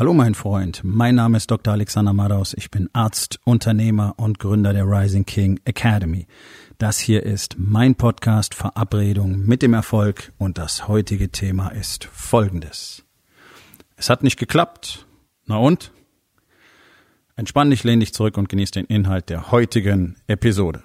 Hallo mein Freund, mein Name ist Dr. Alexander Madaus, ich bin Arzt, Unternehmer und Gründer der Rising King Academy. Das hier ist mein Podcast Verabredung mit dem Erfolg und das heutige Thema ist folgendes. Es hat nicht geklappt. Na und? Entspann dich, lehn dich zurück und genieß den Inhalt der heutigen Episode.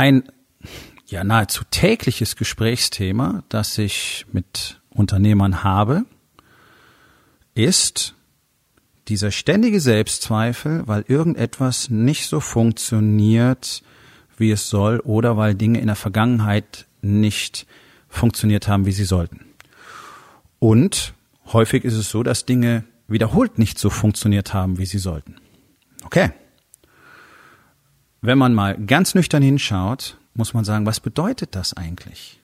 Ein ja nahezu tägliches Gesprächsthema, das ich mit Unternehmern habe, ist dieser ständige Selbstzweifel, weil irgendetwas nicht so funktioniert, wie es soll, oder weil Dinge in der Vergangenheit nicht funktioniert haben, wie sie sollten. Und häufig ist es so, dass Dinge wiederholt nicht so funktioniert haben, wie sie sollten. Okay wenn man mal ganz nüchtern hinschaut, muss man sagen, was bedeutet das eigentlich?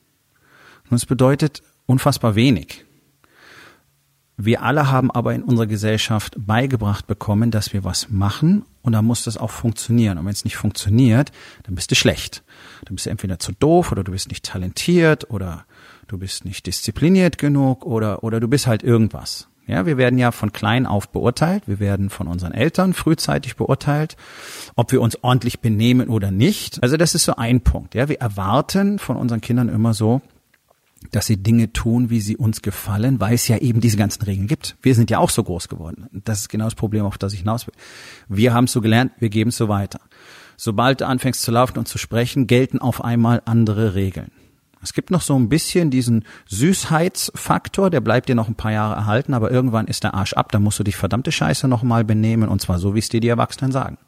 Und es bedeutet unfassbar wenig. Wir alle haben aber in unserer Gesellschaft beigebracht bekommen, dass wir was machen und dann muss das auch funktionieren. Und wenn es nicht funktioniert, dann bist du schlecht. Dann bist du entweder zu doof oder du bist nicht talentiert oder du bist nicht diszipliniert genug oder, oder du bist halt irgendwas. Ja, wir werden ja von klein auf beurteilt. Wir werden von unseren Eltern frühzeitig beurteilt, ob wir uns ordentlich benehmen oder nicht. Also das ist so ein Punkt. Ja, wir erwarten von unseren Kindern immer so, dass sie Dinge tun, wie sie uns gefallen, weil es ja eben diese ganzen Regeln gibt. Wir sind ja auch so groß geworden. Das ist genau das Problem, auf das ich hinaus will. Wir haben es so gelernt, wir geben es so weiter. Sobald du anfängst zu laufen und zu sprechen, gelten auf einmal andere Regeln. Es gibt noch so ein bisschen diesen Süßheitsfaktor, der bleibt dir noch ein paar Jahre erhalten, aber irgendwann ist der Arsch ab, da musst du dich verdammte Scheiße nochmal benehmen und zwar so, wie es dir die Erwachsenen sagen.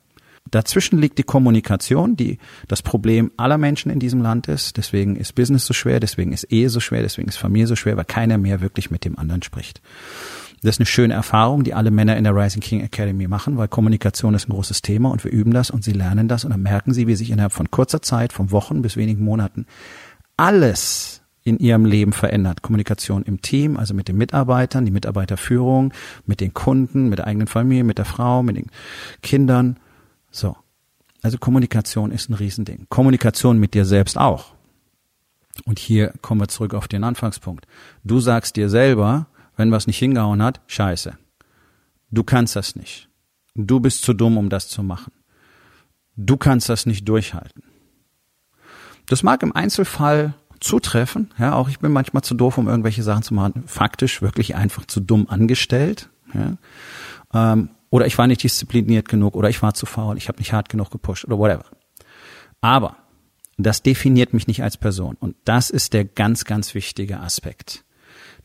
Dazwischen liegt die Kommunikation, die das Problem aller Menschen in diesem Land ist. Deswegen ist Business so schwer, deswegen ist Ehe so schwer, deswegen ist Familie so schwer, weil keiner mehr wirklich mit dem anderen spricht. Das ist eine schöne Erfahrung, die alle Männer in der Rising King Academy machen, weil Kommunikation ist ein großes Thema und wir üben das und sie lernen das und dann merken sie, wie sich innerhalb von kurzer Zeit, von Wochen bis wenigen Monaten alles in ihrem Leben verändert. Kommunikation im Team, also mit den Mitarbeitern, die Mitarbeiterführung, mit den Kunden, mit der eigenen Familie, mit der Frau, mit den Kindern. So. Also Kommunikation ist ein Riesending. Kommunikation mit dir selbst auch. Und hier kommen wir zurück auf den Anfangspunkt. Du sagst dir selber, wenn was nicht hingehauen hat, scheiße. Du kannst das nicht. Du bist zu dumm, um das zu machen. Du kannst das nicht durchhalten. Das mag im Einzelfall zutreffen. Ja, auch ich bin manchmal zu doof, um irgendwelche Sachen zu machen. Faktisch wirklich einfach zu dumm angestellt. Ja. Ähm, oder ich war nicht diszipliniert genug oder ich war zu faul, ich habe nicht hart genug gepusht oder whatever. Aber das definiert mich nicht als Person. Und das ist der ganz, ganz wichtige Aspekt.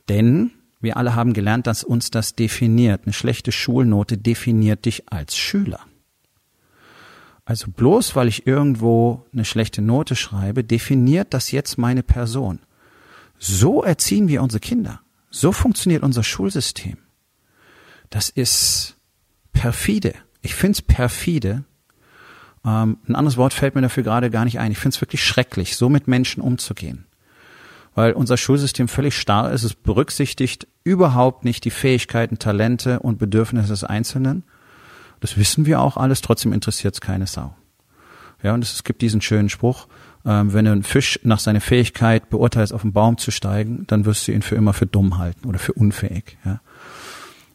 Denn wir alle haben gelernt, dass uns das definiert. Eine schlechte Schulnote definiert dich als Schüler. Also bloß weil ich irgendwo eine schlechte Note schreibe, definiert das jetzt meine Person. So erziehen wir unsere Kinder. So funktioniert unser Schulsystem. Das ist perfide. Ich find's perfide. Ähm, ein anderes Wort fällt mir dafür gerade gar nicht ein. Ich find's wirklich schrecklich, so mit Menschen umzugehen. Weil unser Schulsystem völlig starr ist. Es berücksichtigt überhaupt nicht die Fähigkeiten, Talente und Bedürfnisse des Einzelnen das wissen wir auch alles, trotzdem interessiert es keine Sau. Ja, und es gibt diesen schönen Spruch, ähm, wenn du einen Fisch nach seiner Fähigkeit beurteilst, auf den Baum zu steigen, dann wirst du ihn für immer für dumm halten oder für unfähig. Ja.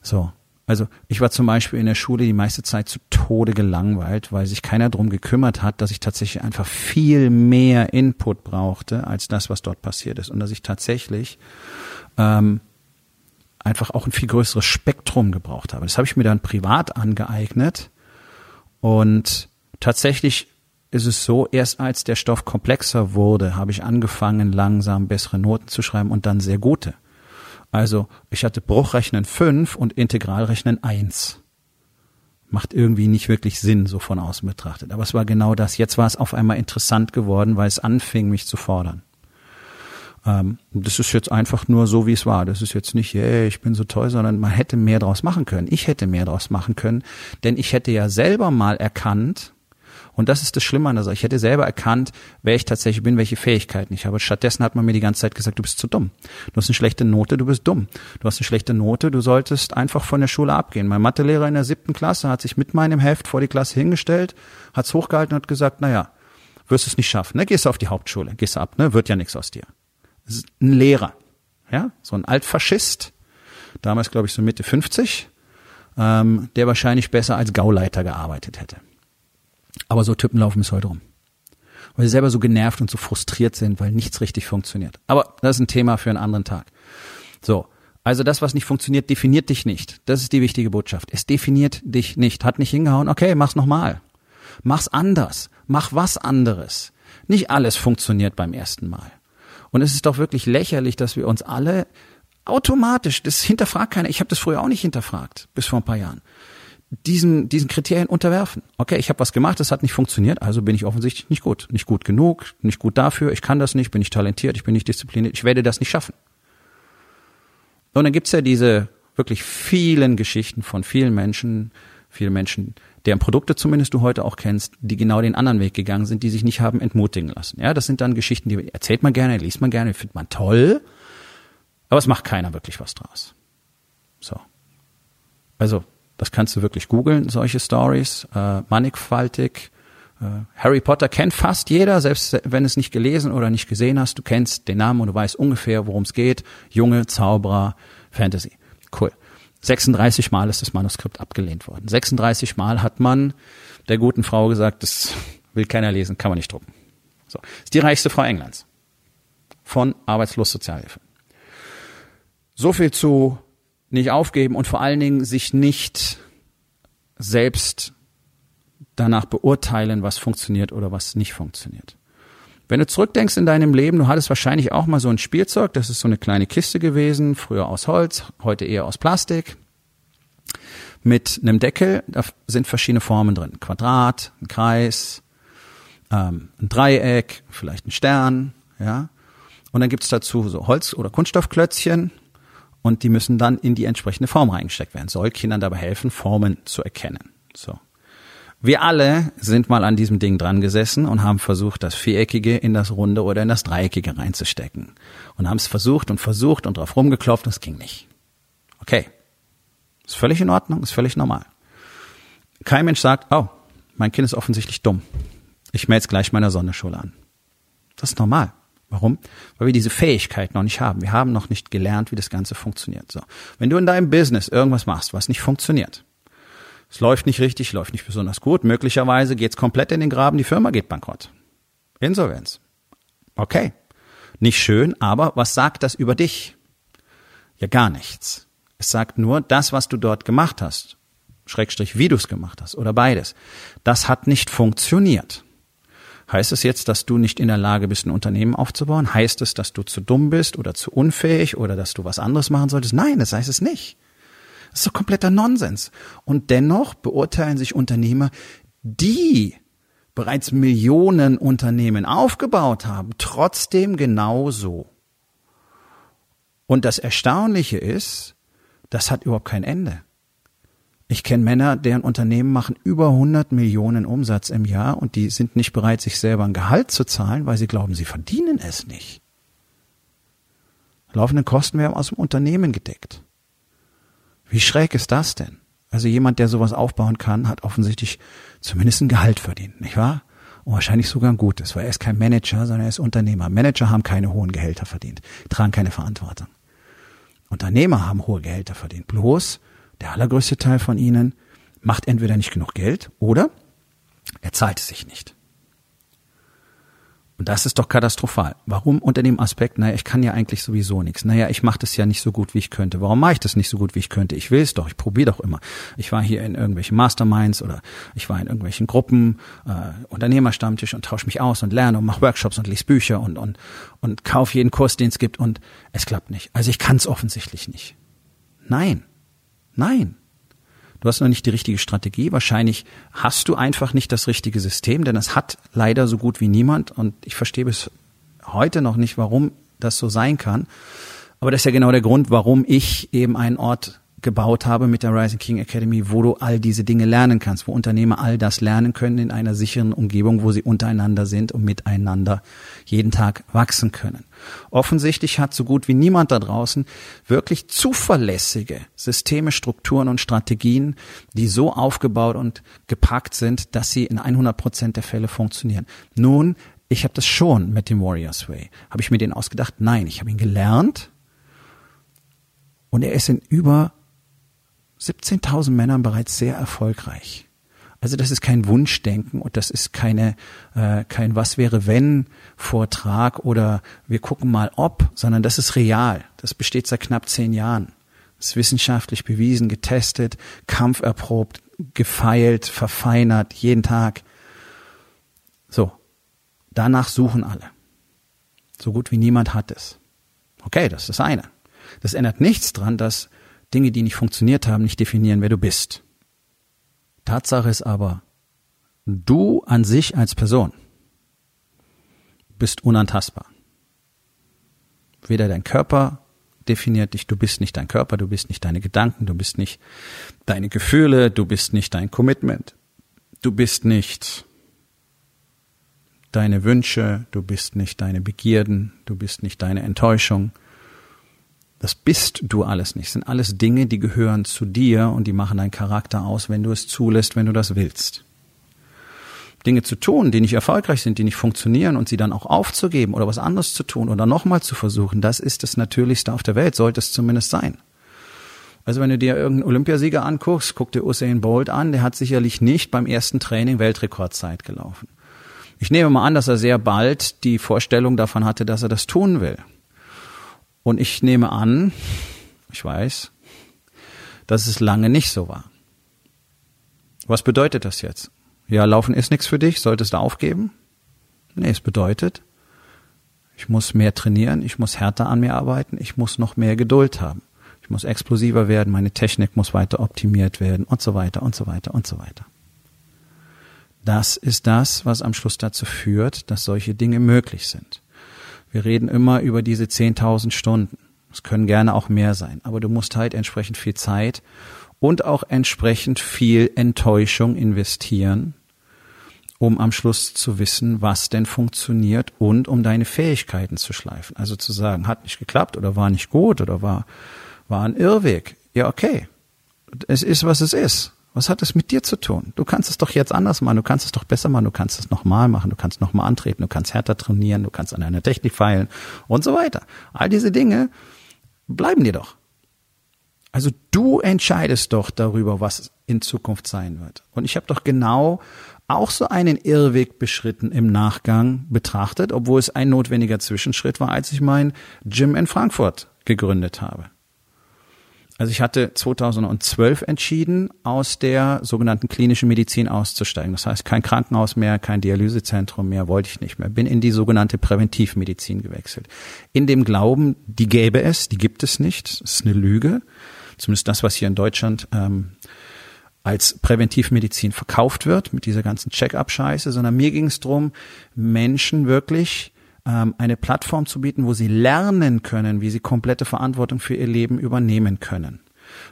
So. Also ich war zum Beispiel in der Schule die meiste Zeit zu Tode gelangweilt, weil sich keiner drum gekümmert hat, dass ich tatsächlich einfach viel mehr Input brauchte als das, was dort passiert ist. Und dass ich tatsächlich ähm, einfach auch ein viel größeres Spektrum gebraucht habe. Das habe ich mir dann privat angeeignet und tatsächlich ist es so, erst als der Stoff komplexer wurde, habe ich angefangen, langsam bessere Noten zu schreiben und dann sehr gute. Also ich hatte Bruchrechnen 5 und Integralrechnen 1. Macht irgendwie nicht wirklich Sinn, so von außen betrachtet. Aber es war genau das. Jetzt war es auf einmal interessant geworden, weil es anfing, mich zu fordern. Ähm, das ist jetzt einfach nur so, wie es war. Das ist jetzt nicht, yeah, ich bin so toll, sondern man hätte mehr draus machen können. Ich hätte mehr draus machen können, denn ich hätte ja selber mal erkannt Und das ist das Schlimme an der Sache. Ich hätte selber erkannt, wer ich tatsächlich bin, welche Fähigkeiten ich habe. Stattdessen hat man mir die ganze Zeit gesagt, du bist zu dumm. Du hast eine schlechte Note, du bist dumm. Du hast eine schlechte Note, du solltest einfach von der Schule abgehen. Mein Mathelehrer in der siebten Klasse hat sich mit meinem Heft vor die Klasse hingestellt, hat's hochgehalten und hat gesagt, naja, wirst es nicht schaffen, ne? Gehst du auf die Hauptschule, gehst ab, ne? Wird ja nichts aus dir. Ein Lehrer, ja, so ein Altfaschist, damals glaube ich so Mitte 50, ähm, der wahrscheinlich besser als Gauleiter gearbeitet hätte. Aber so Typen laufen bis heute rum. Weil sie selber so genervt und so frustriert sind, weil nichts richtig funktioniert. Aber das ist ein Thema für einen anderen Tag. So. Also das, was nicht funktioniert, definiert dich nicht. Das ist die wichtige Botschaft. Es definiert dich nicht. Hat nicht hingehauen. Okay, mach's nochmal. Mach's anders. Mach was anderes. Nicht alles funktioniert beim ersten Mal. Und es ist doch wirklich lächerlich, dass wir uns alle automatisch, das hinterfragt keiner, ich habe das früher auch nicht hinterfragt, bis vor ein paar Jahren, diesen, diesen Kriterien unterwerfen. Okay, ich habe was gemacht, das hat nicht funktioniert, also bin ich offensichtlich nicht gut. Nicht gut genug, nicht gut dafür, ich kann das nicht, bin ich talentiert, ich bin nicht diszipliniert, ich werde das nicht schaffen. Und dann gibt's ja diese wirklich vielen Geschichten von vielen Menschen, viele Menschen, deren Produkte zumindest du heute auch kennst, die genau den anderen Weg gegangen sind, die sich nicht haben entmutigen lassen. Ja, das sind dann Geschichten, die erzählt man gerne, liest man gerne, findet man toll, aber es macht keiner wirklich was draus. So. Also, das kannst du wirklich googeln, solche Stories, äh, mannigfaltig. Äh, Harry Potter kennt fast jeder, selbst wenn es nicht gelesen oder nicht gesehen hast. Du kennst den Namen und du weißt ungefähr, worum es geht. Junge, Zauberer, Fantasy. Cool. 36 Mal ist das Manuskript abgelehnt worden. 36 Mal hat man der guten Frau gesagt, das will keiner lesen, kann man nicht drucken. So. Ist die reichste Frau Englands. Von Arbeitslos Sozialhilfe. So viel zu nicht aufgeben und vor allen Dingen sich nicht selbst danach beurteilen, was funktioniert oder was nicht funktioniert. Wenn du zurückdenkst in deinem Leben, du hattest wahrscheinlich auch mal so ein Spielzeug, das ist so eine kleine Kiste gewesen, früher aus Holz, heute eher aus Plastik, mit einem Deckel, da sind verschiedene Formen drin. Quadrat, ein Kreis, ähm, ein Dreieck, vielleicht ein Stern, ja. Und dann gibt's dazu so Holz- oder Kunststoffklötzchen, und die müssen dann in die entsprechende Form reingesteckt werden. Soll Kindern dabei helfen, Formen zu erkennen. So. Wir alle sind mal an diesem Ding dran gesessen und haben versucht, das Viereckige in das Runde oder in das Dreieckige reinzustecken. Und haben es versucht und versucht und drauf rumgeklopft und es ging nicht. Okay. Ist völlig in Ordnung, ist völlig normal. Kein Mensch sagt, oh, mein Kind ist offensichtlich dumm. Ich melde jetzt gleich meiner Sonderschule an. Das ist normal. Warum? Weil wir diese Fähigkeit noch nicht haben. Wir haben noch nicht gelernt, wie das Ganze funktioniert. So. Wenn du in deinem Business irgendwas machst, was nicht funktioniert, es läuft nicht richtig, läuft nicht besonders gut, möglicherweise geht's komplett in den Graben, die Firma geht bankrott. Insolvenz. Okay. Nicht schön, aber was sagt das über dich? Ja, gar nichts. Es sagt nur, das, was du dort gemacht hast, Schrägstrich, wie du es gemacht hast, oder beides, das hat nicht funktioniert. Heißt es jetzt, dass du nicht in der Lage bist, ein Unternehmen aufzubauen? Heißt es, dass du zu dumm bist oder zu unfähig oder dass du was anderes machen solltest? Nein, das heißt es nicht. Das ist doch kompletter Nonsens. Und dennoch beurteilen sich Unternehmer, die bereits Millionen Unternehmen aufgebaut haben, trotzdem genauso. Und das Erstaunliche ist, das hat überhaupt kein Ende. Ich kenne Männer, deren Unternehmen machen über 100 Millionen Umsatz im Jahr und die sind nicht bereit, sich selber ein Gehalt zu zahlen, weil sie glauben, sie verdienen es nicht. Laufende Kosten werden aus dem Unternehmen gedeckt. Wie schräg ist das denn? Also jemand, der sowas aufbauen kann, hat offensichtlich zumindest ein Gehalt verdient, nicht wahr? Und wahrscheinlich sogar ein gutes, weil er ist kein Manager, sondern er ist Unternehmer. Manager haben keine hohen Gehälter verdient, tragen keine Verantwortung. Unternehmer haben hohe Gehälter verdient. Bloß, der allergrößte Teil von ihnen macht entweder nicht genug Geld oder er zahlt es sich nicht. Und das ist doch katastrophal. Warum unter dem Aspekt, naja, ich kann ja eigentlich sowieso nichts. Naja, ich mache das ja nicht so gut, wie ich könnte. Warum mache ich das nicht so gut, wie ich könnte? Ich will es doch, ich probiere doch immer. Ich war hier in irgendwelchen Masterminds oder ich war in irgendwelchen Gruppen, äh, Unternehmerstammtisch und tausche mich aus und lerne und mache Workshops und lese Bücher und, und, und kauf jeden Kurs, den es gibt und es klappt nicht. Also ich kann es offensichtlich nicht. Nein, Nein. Du hast noch nicht die richtige Strategie. Wahrscheinlich hast du einfach nicht das richtige System, denn es hat leider so gut wie niemand. Und ich verstehe bis heute noch nicht, warum das so sein kann. Aber das ist ja genau der Grund, warum ich eben einen Ort gebaut habe mit der Rising King Academy, wo du all diese Dinge lernen kannst, wo Unternehmer all das lernen können in einer sicheren Umgebung, wo sie untereinander sind und miteinander jeden Tag wachsen können. Offensichtlich hat so gut wie niemand da draußen wirklich zuverlässige Systeme, Strukturen und Strategien, die so aufgebaut und gepackt sind, dass sie in 100 Prozent der Fälle funktionieren. Nun, ich habe das schon mit dem Warriors Way. Habe ich mir den ausgedacht? Nein, ich habe ihn gelernt und er ist in über 17.000 Männern bereits sehr erfolgreich. Also das ist kein Wunschdenken und das ist keine äh, kein was wäre wenn Vortrag oder wir gucken mal ob, sondern das ist real. Das besteht seit knapp zehn Jahren. Das ist wissenschaftlich bewiesen, getestet, kampferprobt, gefeilt, verfeinert, jeden Tag. So, danach suchen alle. So gut wie niemand hat es. Okay, das ist das eine. Das ändert nichts dran, dass Dinge, die nicht funktioniert haben, nicht definieren, wer du bist. Tatsache ist aber, du an sich als Person bist unantastbar. Weder dein Körper definiert dich, du bist nicht dein Körper, du bist nicht deine Gedanken, du bist nicht deine Gefühle, du bist nicht dein Commitment, du bist nicht deine Wünsche, du bist nicht deine Begierden, du bist nicht deine Enttäuschung, das bist du alles nicht. Das sind alles Dinge, die gehören zu dir und die machen deinen Charakter aus, wenn du es zulässt, wenn du das willst. Dinge zu tun, die nicht erfolgreich sind, die nicht funktionieren und sie dann auch aufzugeben oder was anderes zu tun oder nochmal zu versuchen, das ist das Natürlichste auf der Welt, sollte es zumindest sein. Also wenn du dir irgendeinen Olympiasieger anguckst, guck dir Usain Bolt an, der hat sicherlich nicht beim ersten Training Weltrekordzeit gelaufen. Ich nehme mal an, dass er sehr bald die Vorstellung davon hatte, dass er das tun will. Und ich nehme an, ich weiß, dass es lange nicht so war. Was bedeutet das jetzt? Ja, laufen ist nichts für dich, solltest du aufgeben? Nee, es bedeutet, ich muss mehr trainieren, ich muss härter an mir arbeiten, ich muss noch mehr Geduld haben. Ich muss explosiver werden, meine Technik muss weiter optimiert werden und so weiter und so weiter und so weiter. Das ist das, was am Schluss dazu führt, dass solche Dinge möglich sind. Wir reden immer über diese 10.000 Stunden. Es können gerne auch mehr sein, aber du musst halt entsprechend viel Zeit und auch entsprechend viel Enttäuschung investieren, um am Schluss zu wissen, was denn funktioniert und um deine Fähigkeiten zu schleifen. Also zu sagen, hat nicht geklappt oder war nicht gut oder war, war ein Irrweg. Ja, okay. Es ist, was es ist. Was hat es mit dir zu tun? Du kannst es doch jetzt anders machen, du kannst es doch besser machen, du kannst es nochmal machen, du kannst nochmal antreten, du kannst härter trainieren, du kannst an deiner Technik feilen und so weiter. All diese Dinge bleiben dir doch. Also du entscheidest doch darüber, was in Zukunft sein wird. Und ich habe doch genau auch so einen Irrweg beschritten im Nachgang betrachtet, obwohl es ein notwendiger Zwischenschritt war, als ich mein Gym in Frankfurt gegründet habe. Also ich hatte 2012 entschieden, aus der sogenannten klinischen Medizin auszusteigen. Das heißt, kein Krankenhaus mehr, kein Dialysezentrum mehr, wollte ich nicht mehr. Bin in die sogenannte Präventivmedizin gewechselt. In dem Glauben, die gäbe es, die gibt es nicht. Das ist eine Lüge. Zumindest das, was hier in Deutschland ähm, als Präventivmedizin verkauft wird, mit dieser ganzen Check-up-Scheiße, sondern mir ging es darum, Menschen wirklich ähm, eine Plattform zu bieten, wo sie lernen können, wie sie komplette Verantwortung für ihr Leben übernehmen können.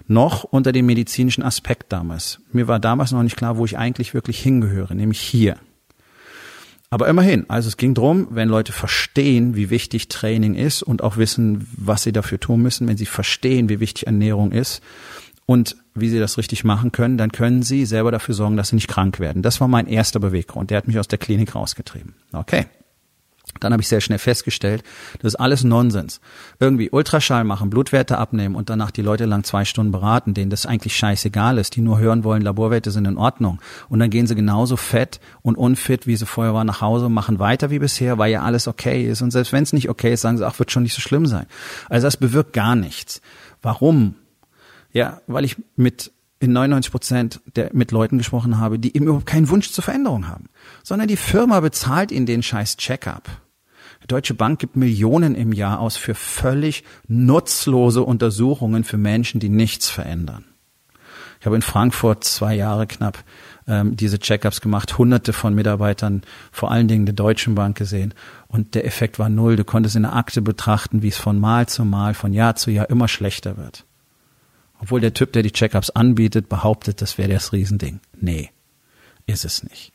Noch unter dem medizinischen Aspekt damals. Mir war damals noch nicht klar, wo ich eigentlich wirklich hingehöre, nämlich hier. Aber immerhin, also es ging drum, wenn Leute verstehen, wie wichtig Training ist und auch wissen, was sie dafür tun müssen, wenn sie verstehen, wie wichtig Ernährung ist und wie sie das richtig machen können, dann können sie selber dafür sorgen, dass sie nicht krank werden. Das war mein erster Beweggrund. Der hat mich aus der Klinik rausgetrieben. Okay. Dann habe ich sehr schnell festgestellt, das ist alles Nonsens. Irgendwie Ultraschall machen, Blutwerte abnehmen und danach die Leute lang zwei Stunden beraten, denen das eigentlich scheißegal ist, die nur hören wollen, Laborwerte sind in Ordnung. Und dann gehen sie genauso fett und unfit, wie sie vorher waren, nach Hause, machen weiter wie bisher, weil ja alles okay ist. Und selbst wenn es nicht okay ist, sagen sie, ach, wird schon nicht so schlimm sein. Also das bewirkt gar nichts. Warum? Ja, weil ich mit in 99 Prozent der, mit Leuten gesprochen habe, die eben überhaupt keinen Wunsch zur Veränderung haben, sondern die Firma bezahlt ihnen den scheiß Checkup. Die Deutsche Bank gibt Millionen im Jahr aus für völlig nutzlose Untersuchungen für Menschen, die nichts verändern. Ich habe in Frankfurt zwei Jahre knapp ähm, diese Checkups gemacht, hunderte von Mitarbeitern, vor allen Dingen der Deutschen Bank gesehen. Und der Effekt war null. Du konntest in der Akte betrachten, wie es von Mal zu Mal, von Jahr zu Jahr immer schlechter wird. Obwohl der Typ, der die Checkups anbietet, behauptet, das wäre das Riesending. Nee, ist es nicht.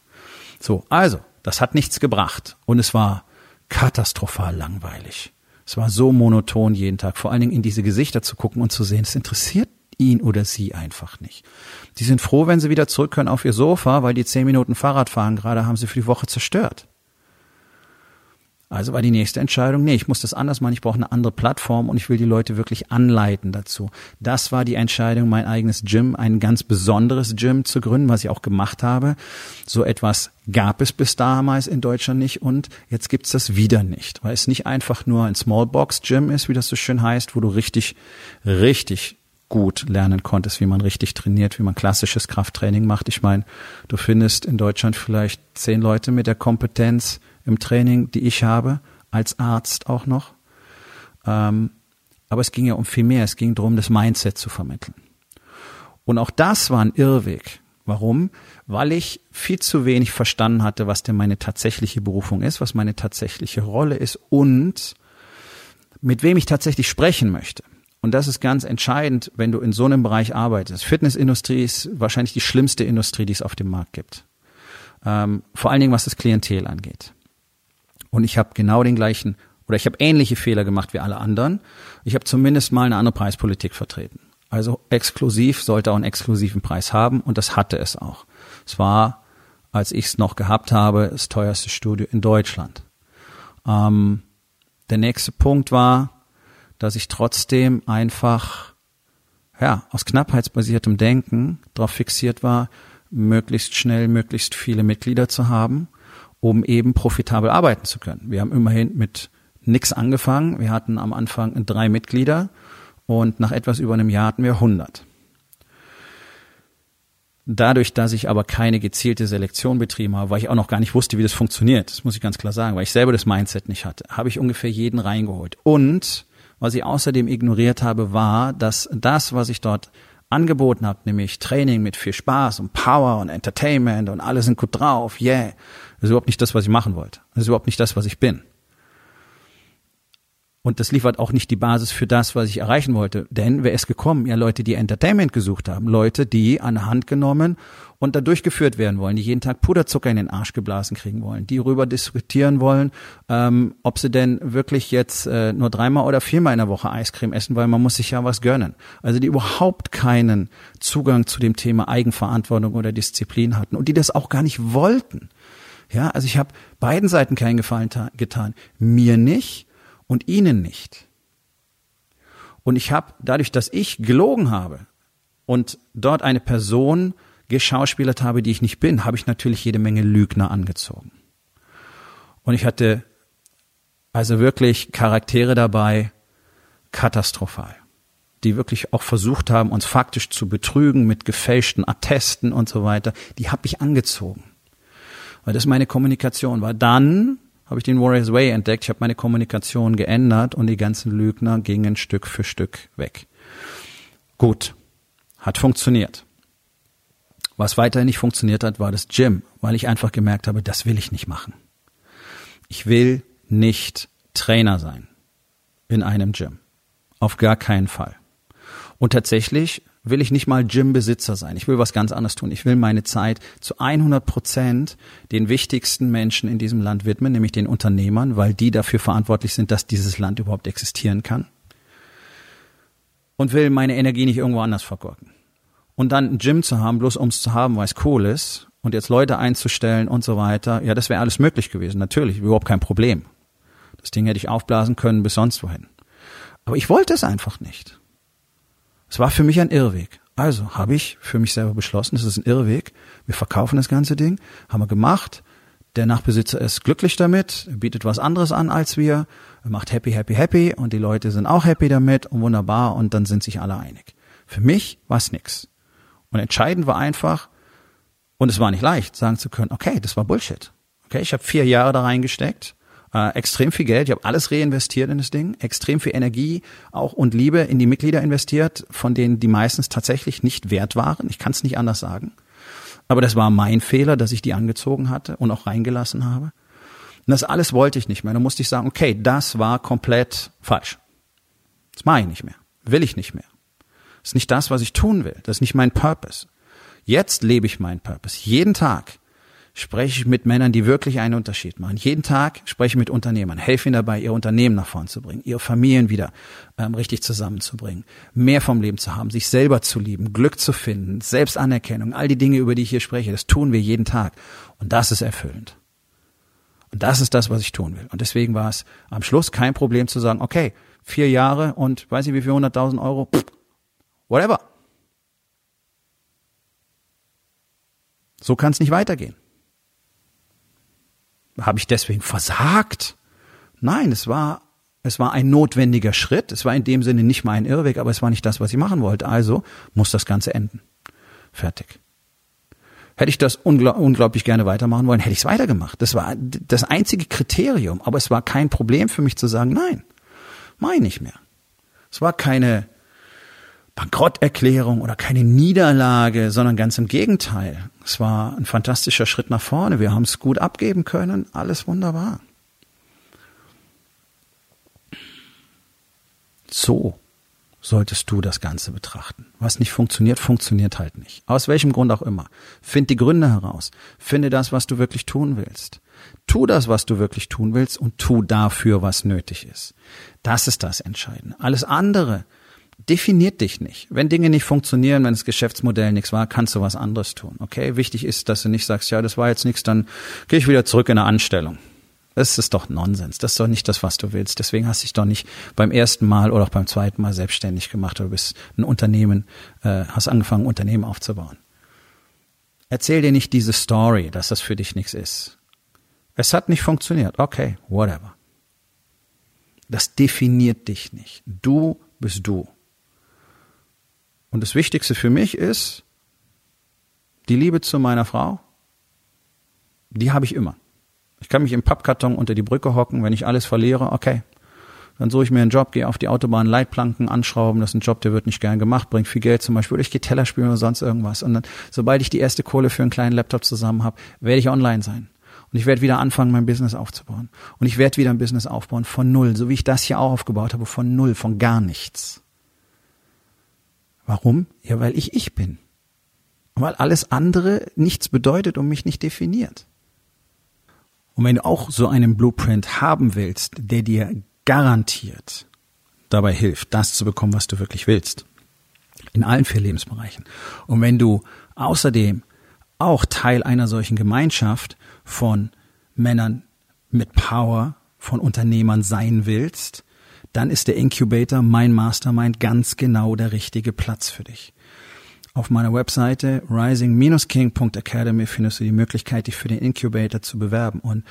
So, also, das hat nichts gebracht. Und es war katastrophal langweilig. Es war so monoton jeden Tag, vor allen Dingen in diese Gesichter zu gucken und zu sehen, es interessiert ihn oder sie einfach nicht. Die sind froh, wenn sie wieder zurück können auf ihr Sofa, weil die zehn Minuten Fahrrad fahren gerade haben sie für die Woche zerstört. Also war die nächste Entscheidung, nee, ich muss das anders machen, ich brauche eine andere Plattform und ich will die Leute wirklich anleiten dazu. Das war die Entscheidung, mein eigenes Gym, ein ganz besonderes Gym zu gründen, was ich auch gemacht habe. So etwas gab es bis damals in Deutschland nicht und jetzt gibt's das wieder nicht, weil es nicht einfach nur ein Smallbox-Gym ist, wie das so schön heißt, wo du richtig, richtig gut lernen konntest, wie man richtig trainiert, wie man klassisches Krafttraining macht. Ich meine, du findest in Deutschland vielleicht zehn Leute mit der Kompetenz, im Training, die ich habe, als Arzt auch noch. Ähm, aber es ging ja um viel mehr. Es ging darum, das Mindset zu vermitteln. Und auch das war ein Irrweg. Warum? Weil ich viel zu wenig verstanden hatte, was denn meine tatsächliche Berufung ist, was meine tatsächliche Rolle ist und mit wem ich tatsächlich sprechen möchte. Und das ist ganz entscheidend, wenn du in so einem Bereich arbeitest. Fitnessindustrie ist wahrscheinlich die schlimmste Industrie, die es auf dem Markt gibt. Ähm, vor allen Dingen, was das Klientel angeht. Und ich habe genau den gleichen oder ich habe ähnliche Fehler gemacht wie alle anderen. Ich habe zumindest mal eine andere Preispolitik vertreten. Also exklusiv sollte auch einen exklusiven Preis haben und das hatte es auch. Es war, als ich es noch gehabt habe, das teuerste Studio in Deutschland. Ähm, der nächste Punkt war, dass ich trotzdem einfach ja, aus knappheitsbasiertem Denken darauf fixiert war, möglichst schnell möglichst viele Mitglieder zu haben um eben profitabel arbeiten zu können. Wir haben immerhin mit nix angefangen. Wir hatten am Anfang drei Mitglieder und nach etwas über einem Jahr hatten wir 100. Dadurch, dass ich aber keine gezielte Selektion betrieben habe, weil ich auch noch gar nicht wusste, wie das funktioniert, das muss ich ganz klar sagen, weil ich selber das Mindset nicht hatte, habe ich ungefähr jeden reingeholt. Und was ich außerdem ignoriert habe, war, dass das, was ich dort angeboten habe, nämlich Training mit viel Spaß und Power und Entertainment und alle sind gut drauf, yeah, das ist überhaupt nicht das, was ich machen wollte. Das ist überhaupt nicht das, was ich bin. Und das liefert auch nicht die Basis für das, was ich erreichen wollte. Denn wer ist gekommen? Ja, Leute, die Entertainment gesucht haben. Leute, die an der Hand genommen und da durchgeführt werden wollen, die jeden Tag Puderzucker in den Arsch geblasen kriegen wollen, die darüber diskutieren wollen, ähm, ob sie denn wirklich jetzt äh, nur dreimal oder viermal in der Woche Eiscreme essen, weil man muss sich ja was gönnen. Also die überhaupt keinen Zugang zu dem Thema Eigenverantwortung oder Disziplin hatten und die das auch gar nicht wollten. Ja, also ich habe beiden Seiten keinen Gefallen getan. Mir nicht und ihnen nicht. Und ich habe, dadurch, dass ich gelogen habe und dort eine Person geschauspielert habe, die ich nicht bin, habe ich natürlich jede Menge Lügner angezogen. Und ich hatte also wirklich Charaktere dabei, katastrophal, die wirklich auch versucht haben, uns faktisch zu betrügen mit gefälschten Attesten und so weiter. Die habe ich angezogen weil das meine Kommunikation war. Dann habe ich den Warriors Way entdeckt, ich habe meine Kommunikation geändert und die ganzen Lügner gingen Stück für Stück weg. Gut, hat funktioniert. Was weiterhin nicht funktioniert hat, war das Gym, weil ich einfach gemerkt habe, das will ich nicht machen. Ich will nicht Trainer sein in einem Gym. Auf gar keinen Fall. Und tatsächlich will ich nicht mal Gymbesitzer sein. Ich will was ganz anderes tun. Ich will meine Zeit zu 100 Prozent den wichtigsten Menschen in diesem Land widmen, nämlich den Unternehmern, weil die dafür verantwortlich sind, dass dieses Land überhaupt existieren kann. Und will meine Energie nicht irgendwo anders vergurken. Und dann ein Gym zu haben, bloß um es zu haben, weil es cool ist, und jetzt Leute einzustellen und so weiter, ja, das wäre alles möglich gewesen. Natürlich, überhaupt kein Problem. Das Ding hätte ich aufblasen können bis sonst wohin. Aber ich wollte es einfach nicht. Es war für mich ein Irrweg. Also habe ich für mich selber beschlossen, es ist ein Irrweg. Wir verkaufen das ganze Ding, haben wir gemacht. Der Nachbesitzer ist glücklich damit, bietet was anderes an als wir, macht happy, happy, happy und die Leute sind auch happy damit und wunderbar und dann sind sich alle einig. Für mich war es nix. Und entscheidend war einfach, und es war nicht leicht, sagen zu können, okay, das war Bullshit. Okay, ich habe vier Jahre da reingesteckt, äh, extrem viel Geld. Ich habe alles reinvestiert in das Ding, extrem viel Energie auch und Liebe in die Mitglieder investiert, von denen die meistens tatsächlich nicht wert waren. Ich kann es nicht anders sagen. Aber das war mein Fehler, dass ich die angezogen hatte und auch reingelassen habe. Und das alles wollte ich nicht mehr. Da musste ich sagen, okay, das war komplett falsch. Das mache ich nicht mehr. Will ich nicht mehr. Das ist nicht das, was ich tun will. Das ist nicht mein Purpose. Jetzt lebe ich meinen Purpose. Jeden Tag spreche ich mit Männern, die wirklich einen Unterschied machen. Jeden Tag spreche ich mit Unternehmern, helfe ihnen dabei, ihr Unternehmen nach vorn zu bringen, ihre Familien wieder ähm, richtig zusammenzubringen, mehr vom Leben zu haben, sich selber zu lieben, Glück zu finden, Selbstanerkennung, all die Dinge, über die ich hier spreche, das tun wir jeden Tag. Und das ist erfüllend. Und das ist das, was ich tun will. Und deswegen war es am Schluss kein Problem zu sagen, okay, vier Jahre und weiß nicht wie viel, 100.000 Euro, pff, whatever. So kann es nicht weitergehen. Habe ich deswegen versagt? Nein, es war, es war ein notwendiger Schritt. Es war in dem Sinne nicht mein Irrweg, aber es war nicht das, was ich machen wollte. Also muss das Ganze enden. Fertig. Hätte ich das ungl unglaublich gerne weitermachen wollen, hätte ich es weitergemacht. Das war das einzige Kriterium, aber es war kein Problem für mich zu sagen, nein, mach ich nicht mehr. Es war keine Bankrotterklärung oder keine Niederlage, sondern ganz im Gegenteil. Es war ein fantastischer Schritt nach vorne. Wir haben es gut abgeben können. Alles wunderbar. So solltest du das Ganze betrachten. Was nicht funktioniert, funktioniert halt nicht. Aus welchem Grund auch immer. Find die Gründe heraus. Finde das, was du wirklich tun willst. Tu das, was du wirklich tun willst und tu dafür, was nötig ist. Das ist das Entscheidende. Alles andere definiert dich nicht. Wenn Dinge nicht funktionieren, wenn das Geschäftsmodell nichts war, kannst du was anderes tun. Okay? Wichtig ist, dass du nicht sagst, ja, das war jetzt nichts, dann gehe ich wieder zurück in eine Anstellung. Das ist doch Nonsens. Das ist doch nicht das, was du willst. Deswegen hast du dich doch nicht beim ersten Mal oder auch beim zweiten Mal selbstständig gemacht oder bist ein Unternehmen, äh, hast angefangen, ein Unternehmen aufzubauen. Erzähl dir nicht diese Story, dass das für dich nichts ist. Es hat nicht funktioniert. Okay, whatever. Das definiert dich nicht. Du bist du. Und das Wichtigste für mich ist, die Liebe zu meiner Frau, die habe ich immer. Ich kann mich im Pappkarton unter die Brücke hocken, wenn ich alles verliere, okay. Dann suche ich mir einen Job, gehe auf die Autobahn Leitplanken anschrauben, das ist ein Job, der wird nicht gern gemacht, bringt viel Geld zum Beispiel, oder ich gehe Teller spielen oder sonst irgendwas. Und dann, sobald ich die erste Kohle für einen kleinen Laptop zusammen habe, werde ich online sein. Und ich werde wieder anfangen, mein Business aufzubauen. Und ich werde wieder ein Business aufbauen von null, so wie ich das hier auch aufgebaut habe, von null, von gar nichts. Warum? Ja, weil ich ich bin. Weil alles andere nichts bedeutet und mich nicht definiert. Und wenn du auch so einen Blueprint haben willst, der dir garantiert dabei hilft, das zu bekommen, was du wirklich willst, in allen vier Lebensbereichen. Und wenn du außerdem auch Teil einer solchen Gemeinschaft von Männern mit Power, von Unternehmern sein willst, dann ist der Incubator, mein Mastermind, ganz genau der richtige Platz für dich. Auf meiner Webseite rising-king.academy findest du die Möglichkeit, dich für den Incubator zu bewerben. Und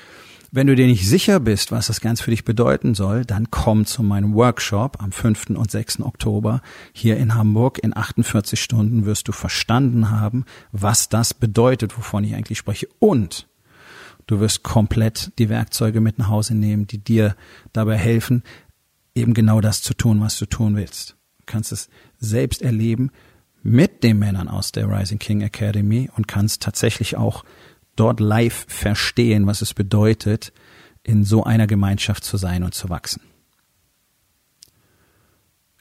wenn du dir nicht sicher bist, was das Ganze für dich bedeuten soll, dann komm zu meinem Workshop am 5. und 6. Oktober hier in Hamburg. In 48 Stunden wirst du verstanden haben, was das bedeutet, wovon ich eigentlich spreche. Und du wirst komplett die Werkzeuge mit nach Hause nehmen, die dir dabei helfen, eben genau das zu tun, was du tun willst. Du kannst es selbst erleben mit den Männern aus der Rising King Academy und kannst tatsächlich auch dort live verstehen, was es bedeutet, in so einer Gemeinschaft zu sein und zu wachsen.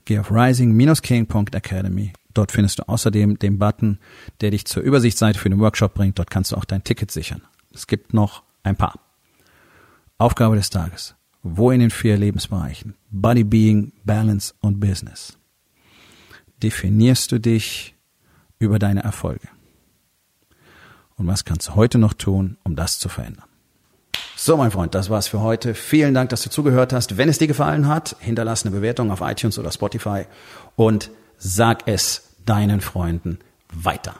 Geh auf rising-king.academy. Dort findest du außerdem den Button, der dich zur Übersichtsseite für den Workshop bringt. Dort kannst du auch dein Ticket sichern. Es gibt noch ein paar. Aufgabe des Tages. Wo in den vier Lebensbereichen Body, Being, Balance und Business definierst du dich über deine Erfolge? Und was kannst du heute noch tun, um das zu verändern? So, mein Freund, das war's für heute. Vielen Dank, dass du zugehört hast. Wenn es dir gefallen hat, hinterlass eine Bewertung auf iTunes oder Spotify und sag es deinen Freunden weiter.